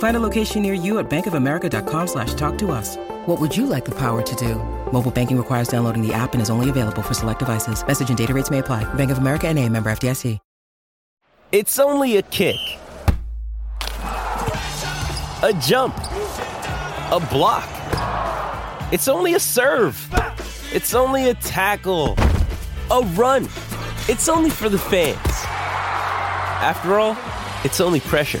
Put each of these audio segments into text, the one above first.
Find a location near you at bankofamerica.com slash talk to us. What would you like the power to do? Mobile banking requires downloading the app and is only available for select devices. Message and data rates may apply. Bank of America and a member FDIC. It's only a kick. A jump. A block. It's only a serve. It's only a tackle. A run. It's only for the fans. After all, it's only pressure.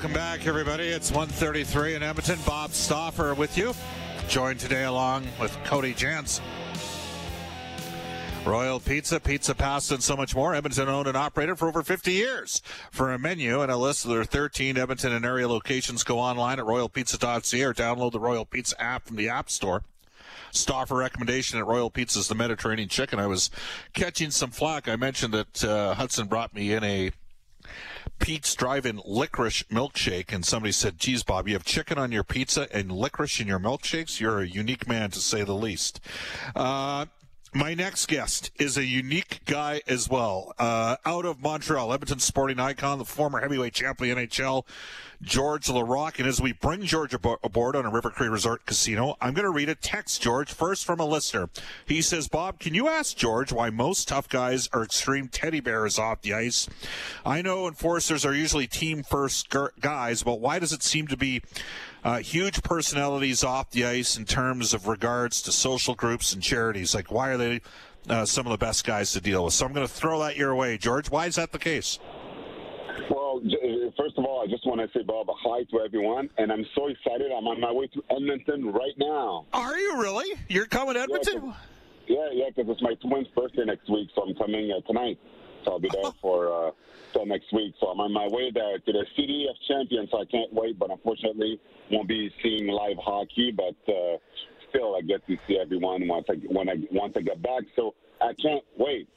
Welcome back, everybody. It's 1:33 in Edmonton. Bob Stauffer with you. Joined today along with Cody Jansen. Royal Pizza, Pizza Pasta, and so much more. Edmonton owned and operated for over 50 years. For a menu and a list of their 13 Edmonton and area locations, go online at royalpizza.ca or download the Royal Pizza app from the App Store. Stauffer recommendation at Royal Pizza's the Mediterranean chicken. I was catching some flack. I mentioned that uh, Hudson brought me in a Pete's Drive-In licorice milkshake, and somebody said, "Geez, Bob, you have chicken on your pizza and licorice in your milkshakes. You're a unique man, to say the least." Uh, my next guest is a unique guy as well. Uh, out of Montreal, Edmonton sporting icon, the former heavyweight champion NHL, George Laraque. And as we bring George aboard on a River Cree Resort Casino, I'm going to read a text, George, first from a listener. He says, Bob, can you ask George why most tough guys are extreme teddy bears off the ice? I know enforcers are usually team first guys, but why does it seem to be uh, huge personalities off the ice in terms of regards to social groups and charities. Like, why are they uh, some of the best guys to deal with? So I'm going to throw that your way, George. Why is that the case? Well, first of all, I just want to say, Bob, hi to everyone, and I'm so excited. I'm on my way to Edmonton right now. Are you really? You're coming to Edmonton? Yeah, yeah, because it's my twin's birthday next week, so I'm coming uh, tonight. So I'll be there for uh, till next week. So I'm on my way there to the City of Champions. So I can't wait, but unfortunately, won't be seeing live hockey. But uh, still, I get to see everyone once I when I once I get back. So I can't wait.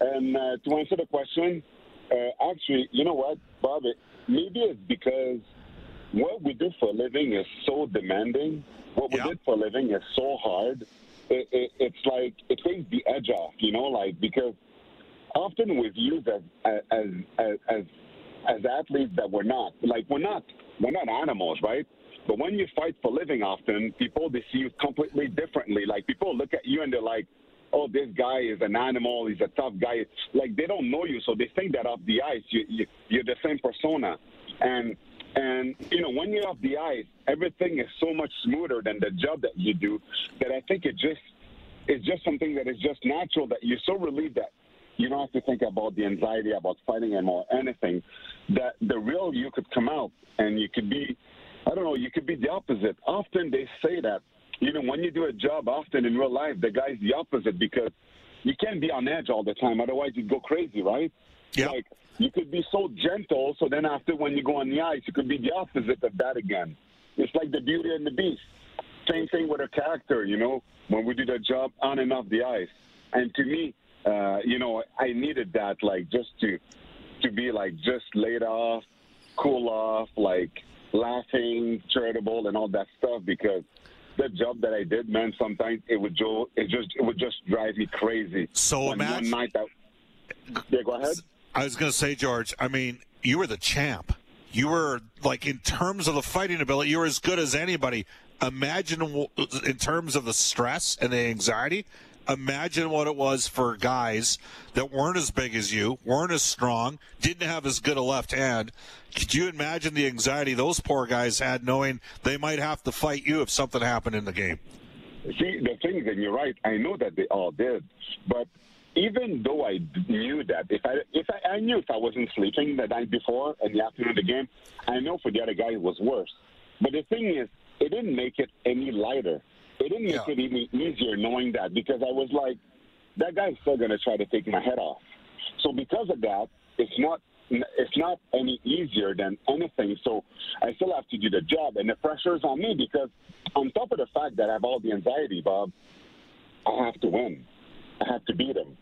And uh, to answer the question, uh, actually, you know what, Bob? It, maybe it's because what we do for a living is so demanding. What we did for a living is so hard. It, it, it's like it takes the edge off, you know, like because often used as as as as, as athletes that we're not. Like we're not we're not animals, right? But when you fight for living, often people they see you completely differently. Like people look at you and they're like, "Oh, this guy is an animal. He's a tough guy." Like they don't know you, so they think that off the ice you, you you're the same persona. And and you know when you're off the ice, everything is so much smoother than the job that you do. That I think it just it's just something that is just natural that you're so relieved that you don't have to think about the anxiety about fighting him or anything. That the real you could come out and you could be, I don't know, you could be the opposite. Often they say that, you know, when you do a job, often in real life, the guy's the opposite because you can't be on edge all the time. Otherwise, you'd go crazy, right? Yeah. Like, you could be so gentle, so then after when you go on the ice, you could be the opposite of that again. It's like the beauty and the beast. Same thing with a character, you know, when we do the job on and off the ice. And to me, uh, you know, I needed that, like, just to to be like just laid off, cool off, like laughing, charitable, and all that stuff because the job that I did, man, sometimes it would jo- it just it would just drive me crazy. So imagine. One night that, yeah, go ahead. I was going to say, George. I mean, you were the champ. You were like in terms of the fighting ability, you were as good as anybody. Imagine in terms of the stress and the anxiety imagine what it was for guys that weren't as big as you, weren't as strong, didn't have as good a left hand. Could you imagine the anxiety those poor guys had knowing they might have to fight you if something happened in the game? See, the thing is, and you're right, I know that they all did, but even though I knew that, if I if I, I knew if I wasn't sleeping the night before and the afternoon of the game, I know for the other guy it was worse. But the thing is, it didn't make it any lighter. It didn't make yeah. it any easier knowing that because I was like, that guy's still going to try to take my head off. So because of that, it's not it's not any easier than anything. So I still have to do the job, and the pressure is on me because on top of the fact that I have all the anxiety, Bob, I have to win. I have to beat him.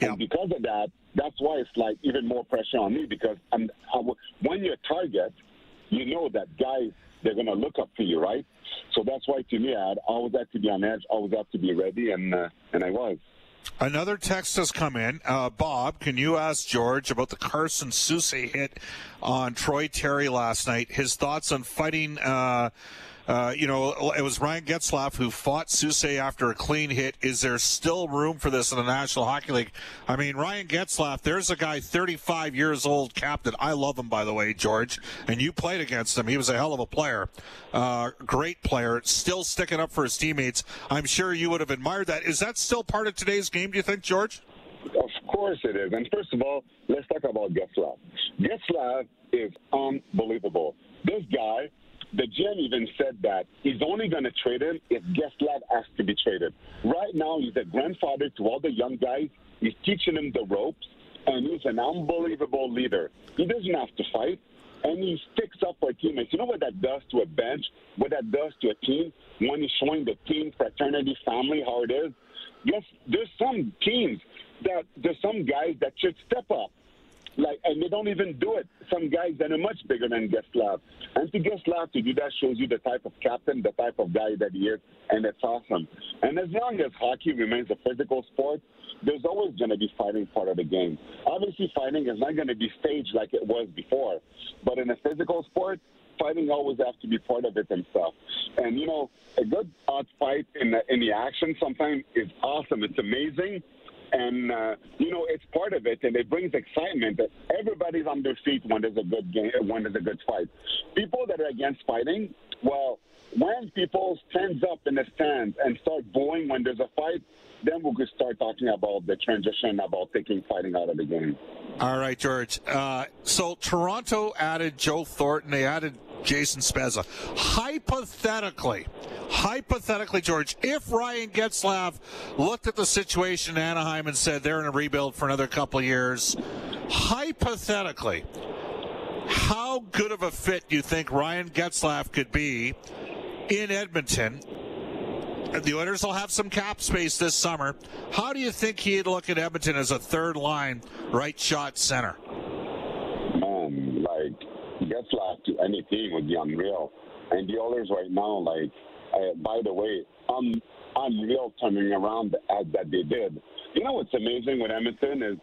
Yeah. And because of that, that's why it's like even more pressure on me because I'm, I, when you're a target, you know that guys they're going to look up to you, right? So that's why to me, I always had to be on edge, always have to be ready, and uh, and I was. Another text has come in. Uh, Bob, can you ask George about the Carson Soucy hit on Troy Terry last night? His thoughts on fighting. Uh, uh, you know, it was Ryan Getzlaf who fought Soucy after a clean hit. Is there still room for this in the National Hockey League? I mean, Ryan Getzlaf, there's a guy, 35 years old, captain. I love him, by the way, George. And you played against him. He was a hell of a player. Uh, great player, still sticking up for his teammates. I'm sure you would have admired that. Is that still part of today's game, do you think, George? Of course it is. And first of all, let's talk about Getzlaf. Getzlaf is unbelievable. This guy the GM even said that he's only going to trade him if Getzlaf has to be traded. Right now, he's a grandfather to all the young guys. He's teaching them the ropes, and he's an unbelievable leader. He doesn't have to fight, and he sticks up for teammates. You know what that does to a bench? What that does to a team when he's showing the team fraternity, family, how it is? Yes, there's some teams that there's some guys that should step up like, and they don't even do it. Some guys that are much bigger than Getzlaf. And to Getzlaf to do that shows you the type of captain, the type of guy that he is, and it's awesome. And as long as hockey remains a physical sport, there's always going to be fighting part of the game. Obviously, fighting is not going to be staged like it was before, but in a physical sport, fighting always has to be part of it stuff. And you know, a good odd fight in the in the action sometimes is awesome. It's amazing and uh, you know it's part of it, and it brings excitement that everybody's on their feet when there's a good game, when there's a good fight. People that are against fighting, well, when people stands up in the stands and start booing when there's a fight, then we could start talking about the transition about taking fighting out of the game. All right, George. Uh, so Toronto added Joe Thornton. They added Jason Spezza. Hypothetically, hypothetically, George, if Ryan Getzlaf looked at the situation in Anaheim and said they're in a rebuild for another couple years, hypothetically, how good of a fit do you think Ryan Getzlaf could be in Edmonton? The Oilers will have some cap space this summer. How do you think he'd look at Edmonton as a third line right shot center? Getzlaf to anything would be unreal. And the others right now, like, uh, by the way, um, unreal turning around that, that they did. You know what's amazing with Edmonton is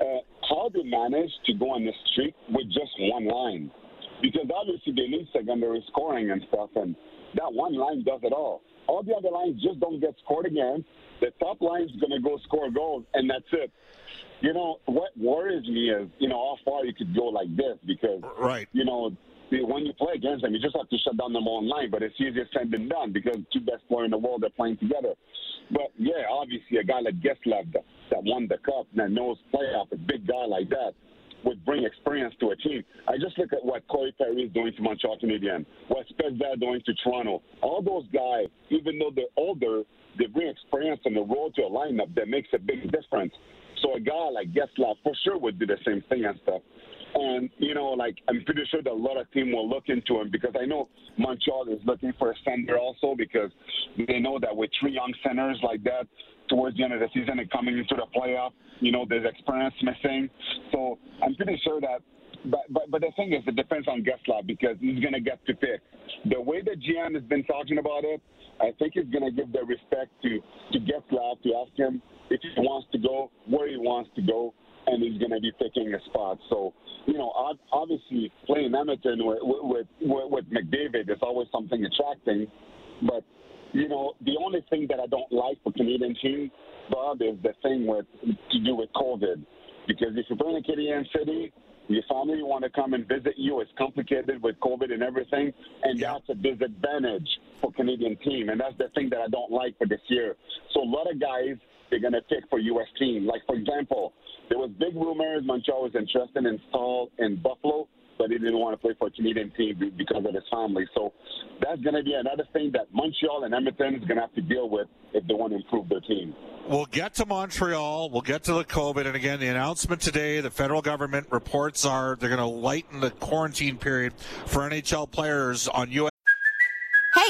uh, how they managed to go on the streak with just one line. Because obviously they need secondary scoring and stuff, and that one line does it all. All the other lines just don't get scored again. The top line's going to go score goals, and that's it. You know, what worries me is, you know, how far you could go like this because, right. you know, when you play against them, you just have to shut down them online. But it's easier said than done because two best players in the world are playing together. But yeah, obviously a guy like Getzlaf that, that won the cup that knows playoff, a big guy like that would bring experience to a team. I just look at what Corey Perry is doing to Montreal Canadiens, what Spezza doing to Toronto. All those guys, even though they're older, they bring experience on the road to a lineup that makes a big difference. So a guy like Getzlaf for sure would do the same thing and stuff. And, you know, like, I'm pretty sure that a lot of team will look into him because I know Montreal is looking for a center also because they know that with three young centers like that towards the end of the season and coming into the playoff, you know, there's experience missing. So I'm pretty sure that but, but but the thing is, it depends on Getzlaf because he's going to get to pick. The way the GM has been talking about it, I think he's going to give the respect to to Getzlaf to ask him if he wants to go, where he wants to go, and he's going to be picking a spot. So, you know, obviously playing Edmonton with, with, with, McDavid is always something attracting. But, you know, the only thing that I don't like for Canadian teams Bob, is the thing with to do with COVID. Because if you're playing in Canadian City, your family want to come and visit you. It's complicated with COVID and everything, and Yeah. that's a disadvantage for Canadian team. And that's the thing that I don't like for this year. So a lot of guys they're gonna pick for U.S. team. Like for example, there was big rumors Montreal was interested in Staal in Buffalo, but he didn't want to play for a Canadian team because of his family. So that's gonna be another thing that Montreal and Edmonton is gonna have to deal with if they want to improve their team. We'll get to Montreal. We'll get to the COVID. And again, the announcement today, the federal government reports are they're going to lighten the quarantine period for NHL players on U.S.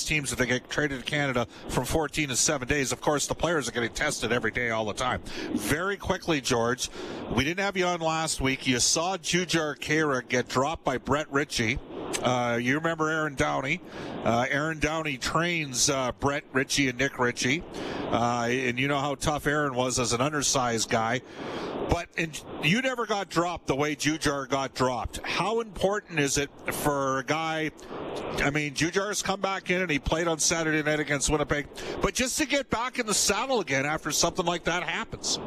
teams if they get traded to Canada from 14 to 7 days. Of course, the players are getting tested every day, all the time. Very quickly, George, we didn't have you on last week. You saw Jujhar Khaira get dropped by Brett Ritchie. Uh, you remember Aaron Downey. Uh, Aaron Downey trains uh, Brett Ritchie and Nick Ritchie. Uh, and you know how tough Aaron was as an undersized guy. But and you never got dropped the way Jujhar got dropped. How important is it for a guy? I mean, Jujhar's come back in and he played on Saturday night against Winnipeg, but just to get back in the saddle again after something like that happens.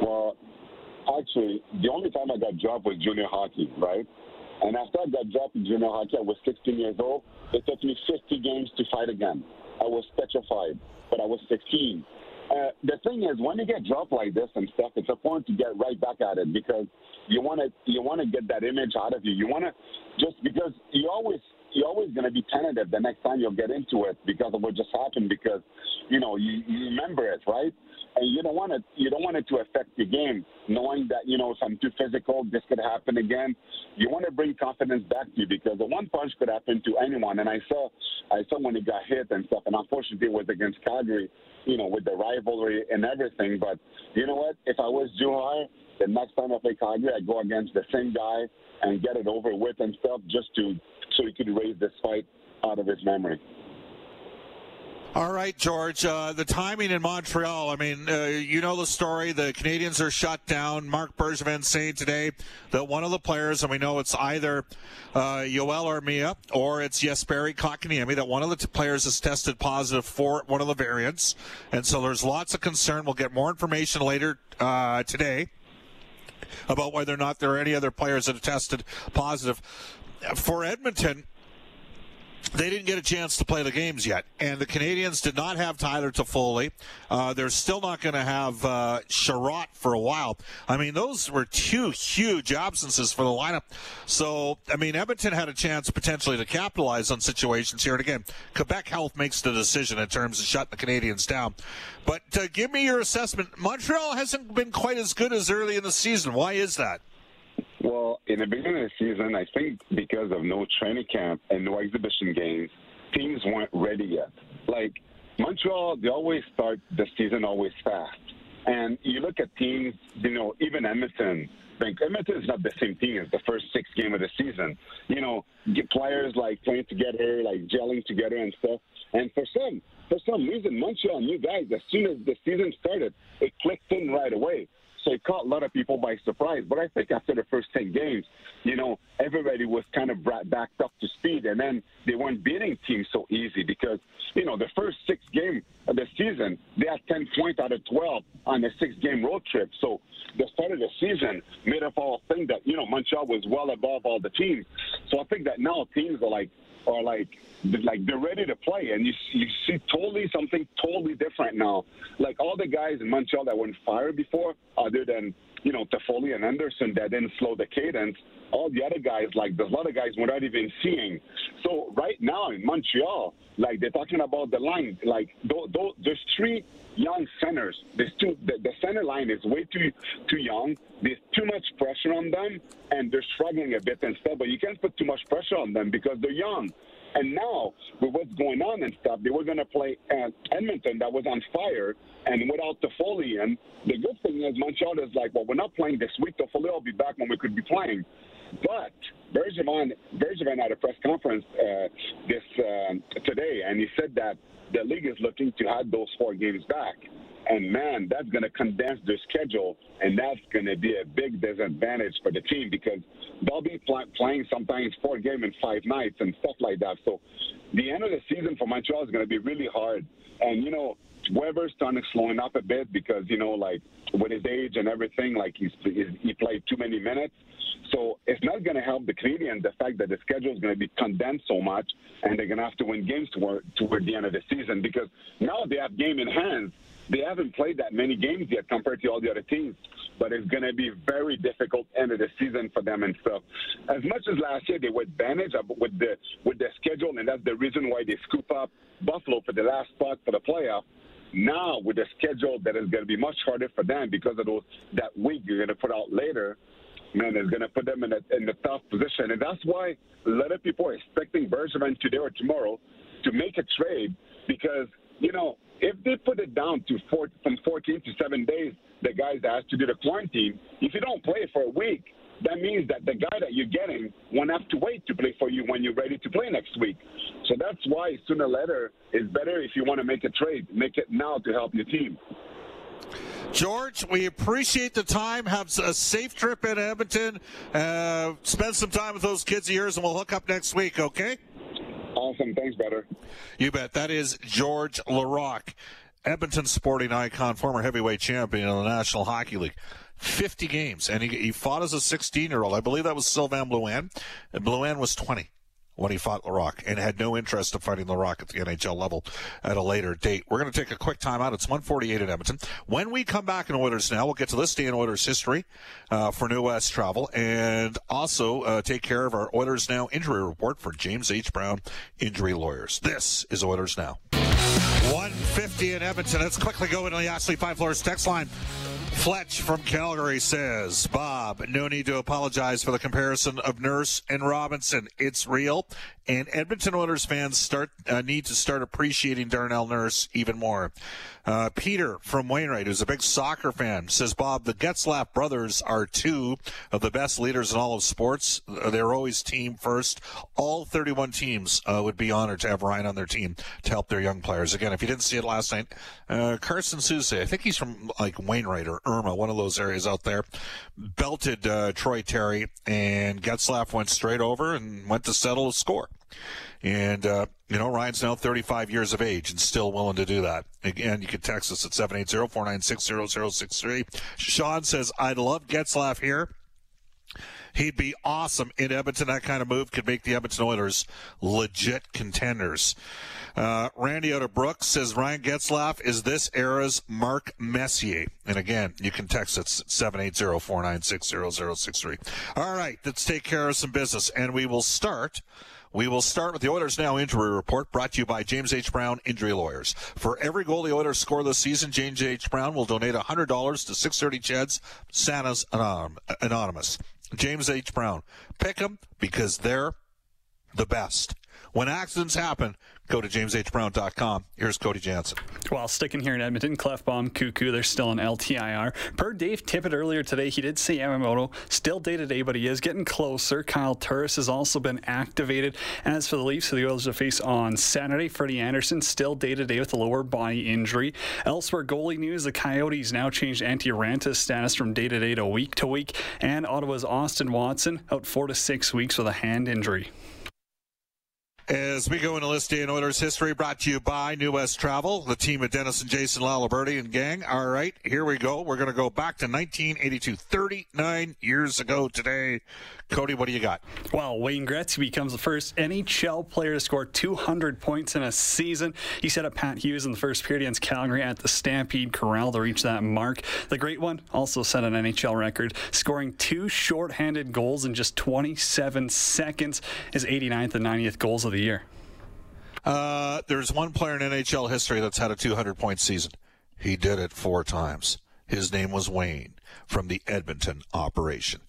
Well, actually, the only time I got dropped was junior hockey, right? And after I got dropped in junior hockey, I was 16 years old. It took me 50 games to fight again. I was petrified, but I was 16. Uh, the thing is, when you get dropped like this and stuff, it's important to get right back at it because you want to you want to get that image out of you. You want to just because you always you're always going to be tentative the next time you'll get into it because of what just happened because you know you, you remember it right you don't want it you don't want it to affect your game knowing that you know i'm too physical this could happen again. You want to bring confidence back to you because the one punch could happen to anyone. And i saw i saw when he got hit and stuff and unfortunately it was against calgary you know with the rivalry and everything. But you know what? If i was Jujhar, the next time i play calgary i go against the same guy and get it over with and stuff just to so he could erase this fight out of his memory. All right, George. Uh, the timing in Montreal. I mean, uh, you know the story. The Canadiens are shut down. Marc Bergevin saying today that one of the players, and we know it's either uh, Yoel Armia or it's Jesperi Kotkaniemi, that one of the t- players has tested positive for one of the variants, and so there's lots of concern. We'll get more information later uh, today about whether or not there are any other players that have tested positive. For Edmonton, they didn't get a chance to play the games yet, and the Canadiens did not have Tyler Toffoli. Uh, they're still not going to have uh, for a while. I mean, those were two huge absences for the lineup. So, I mean, Edmonton had a chance potentially to capitalize on situations here. And again, Quebec Health makes the decision in terms of shutting the Canadiens down. But uh, give me your assessment. Montreal hasn't been quite as good as early in the season. Why is that? Well, in the beginning of the season, I think because of no training camp and no exhibition games, teams weren't ready yet. Like Montreal, they always start the season always fast. And you look at teams, you know, even Edmonton. Think Edmonton is not the same team as the first six game of the season. You know, get players like playing together, like gelling together and stuff. And for some, for some reason, Montreal new guys. As soon as the season started, it clicked in right away. So it caught a lot of people by surprise. But I think after the first 10 games, you know, everybody was kind of brought back up to speed. And then they weren't beating teams so easy because, you know, the first six game of the season, they had 10 points out of 12 on a six game road trip. So the start of the season made us all think that, you know, Montreal was well above all the teams. So I think that now teams are like, are like like they're ready to play, and you you see totally something totally different now. Like all the guys in Montreal that weren't fired before, other than you know Toffoli and Anderson that didn't slow the cadence. All the other guys, like there's a lot of guys we're not even seeing. So right now in Montreal, like they're talking about the line, like th- th- there's three young centers. There's two. The, the center line is way too too young. There's too much pressure on them, and they're struggling a bit and stuff. But you can't put too much pressure on them because they're young. And now, with what's going on and stuff, they were going to play at Edmonton that was on fire, and without the Foley. And the good thing is, Montreal is like, well, we're not playing this week. Toffoli will be back when we could be playing. But Bergevin, Bergevin had a press conference uh, this uh, today, and he said that the league is looking to add those four games back. And man, that's going to condense their schedule, and that's going to be a big disadvantage for the team because they'll be pl- playing sometimes four games in five nights and stuff like that. So the end of the season for Montreal is going to be really hard. And you know, Weber's starting slowing up a bit because you know, like with his age and everything, like he's, he's he played too many minutes. So it's not going to help the Canadiens the fact that the schedule is going to be condensed so much, and they're going to have to win games toward toward the end of the season because now they have game in hand. They haven't played that many games yet compared to all the other teams, but it's going to be very difficult end of the season for them and stuff. As much as last year they were advantage uh, with the with the schedule, and that's the reason why they scoop up Buffalo for the last spot for the playoff. Now with the schedule that is going to be much harder for them because of those that week you're going to put out later man, is going to put them in a, in a tough position. And that's why a lot of people are expecting Bergevin today or tomorrow to make a trade because, you know, if they put it down to four, from 14 to seven days, the guys that has to do the quarantine, if you don't play for a week, that means that the guy that you're getting won't have to wait to play for you when you're ready to play next week. So that's why sooner or later it's better if you want to make a trade, make it now to help your team. George, we appreciate the time. Have a safe trip in Edmonton. Uh, spend some time with those kids of yours, and we'll hook up next week, okay? Awesome. Thanks, brother. You bet. That is George Laraque, Edmonton sporting icon, former heavyweight champion of the National Hockey League. 50 games, and he, he fought as a 16 year old. I believe that was Sylvain Blouin, and Blouin was 20 when he fought Laraque and had no interest in fighting Laraque at the NHL level at a later date. We're going to take a quick timeout. It's 148 in Edmonton. When we come back in Oilers Now, we'll get to this day in Oilers history uh, for New West Travel and also uh, take care of our Oilers Now injury report for James H. Brown Injury Lawyers. This is Oilers Now. 150 in Edmonton. Let's quickly go into the Ashley Five Floors text line. Fletch from Calgary says, Bob, no need to apologize for the comparison of Nurse and Robinson. It's real. And Edmonton Oilers fans start uh, need to start appreciating Darnell Nurse even more. Uh, Peter from Wainwright, who's a big soccer fan, says, Bob, the Getzlaf brothers are two of the best leaders in all of sports. They're always team first. All 31 teams uh, would be honored to have Ryan on their team to help their young players. Again, if you didn't see it last night, uh, Carson Soucy, I think he's from like Wainwright or Irma, one of those areas out there, belted uh, Troy Terry, and Getzlaf went straight over and went to settle a score. And, uh, you know, Ryan's now 35 years of age and still willing to do that. Again, you can text us at 780-496-0063. Sean says, I'd love Getzlaf here. He'd be awesome in Edmonton. That kind of move could make the Edmonton Oilers legit contenders. Uh, Randy out of Brooks says Ryan Getzlaf is this era's Mark Messier. And again, you can text us at 780-496-0063. All right, let's take care of some business. And we will start we will start with the Oilers Now injury report brought to you by James H. Brown Injury Lawyers. For every goal the Oilers score this season, James H. Brown will donate $100 to 630 CHED's Santa's Anonymous. James H. Brown. Pick them because they're the best. When accidents happen, go to jameshbrown.com. Here's Cody Jansen. While sticking here in Edmonton, Klefbom, Cuckoo, they're still in LTIR. Per Dave Tippett earlier today, he did see Yamamoto still day to day, but he is getting closer. Kyle Turris has also been activated. As for the Leafs, the Oilers will face on Saturday, Freddie Andersen still day to day with a lower body injury. Elsewhere, goalie news: the Coyotes now changed Antti Raanta's status from day to day to week to week, and Ottawa's Austin Watson out four to six weeks with a hand injury. As we go into this day in Oilers history, brought to you by New West Travel, the team of Dennis and Jason Laliberti and gang. All right, here we go. We're going to go back to 1982, 39 years ago today. Cody, what do you got? Well, Wayne Gretzky becomes the first NHL player to score 200 points in a season. He set up Pat Hughes in the first period against Calgary at the Stampede Corral to reach that mark. The great one also set an NHL record, scoring two shorthanded goals in just 27 seconds. His 89th and 90th goals of the year. Uh, there's one player in NHL history that's had a 200 point season. He did it four times. His name was Wayne from the Edmonton operation.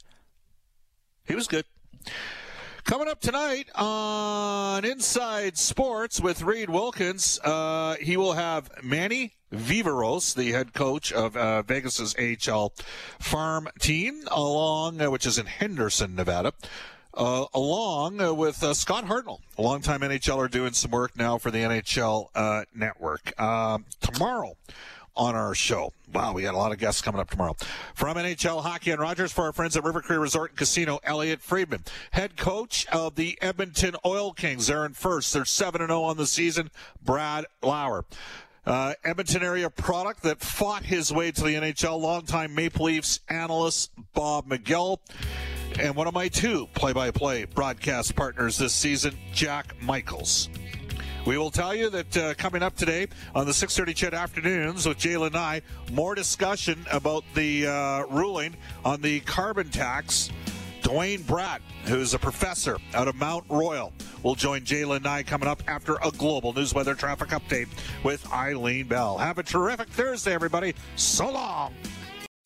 He was good. Coming up tonight on Inside Sports with Reid Wilkins, uh, he will have Manny Viveros, the head coach of uh, Vegas's AHL farm team, along uh, which is in Henderson, Nevada. Uh, along uh, with uh, Scott Hartnell, a longtime NHLer doing some work now for the NHL uh, network. Um, tomorrow on our show. Wow, we got a lot of guests coming up tomorrow. From NHL Hockey and Rogers for our friends at River Cree Resort and Casino, Elliotte Friedman, head coach of the Edmonton Oil Kings. They're in first. They're 7 0 on the season. Brad Lauer. Uh, Edmonton area product that fought his way to the NHL, longtime Maple Leafs analyst Bob McGill. And one of my two play by play broadcast partners this season, Jack Michaels. We will tell you that uh, coming up today on the 6:30 CHED afternoons with Jalen I, more discussion about the uh, ruling on the carbon tax. Duane Bratt, who's a professor out of Mount Royal, will join Jalen I coming up after a global news weather traffic update with Eileen Bell. Have a terrific Thursday, everybody. So long.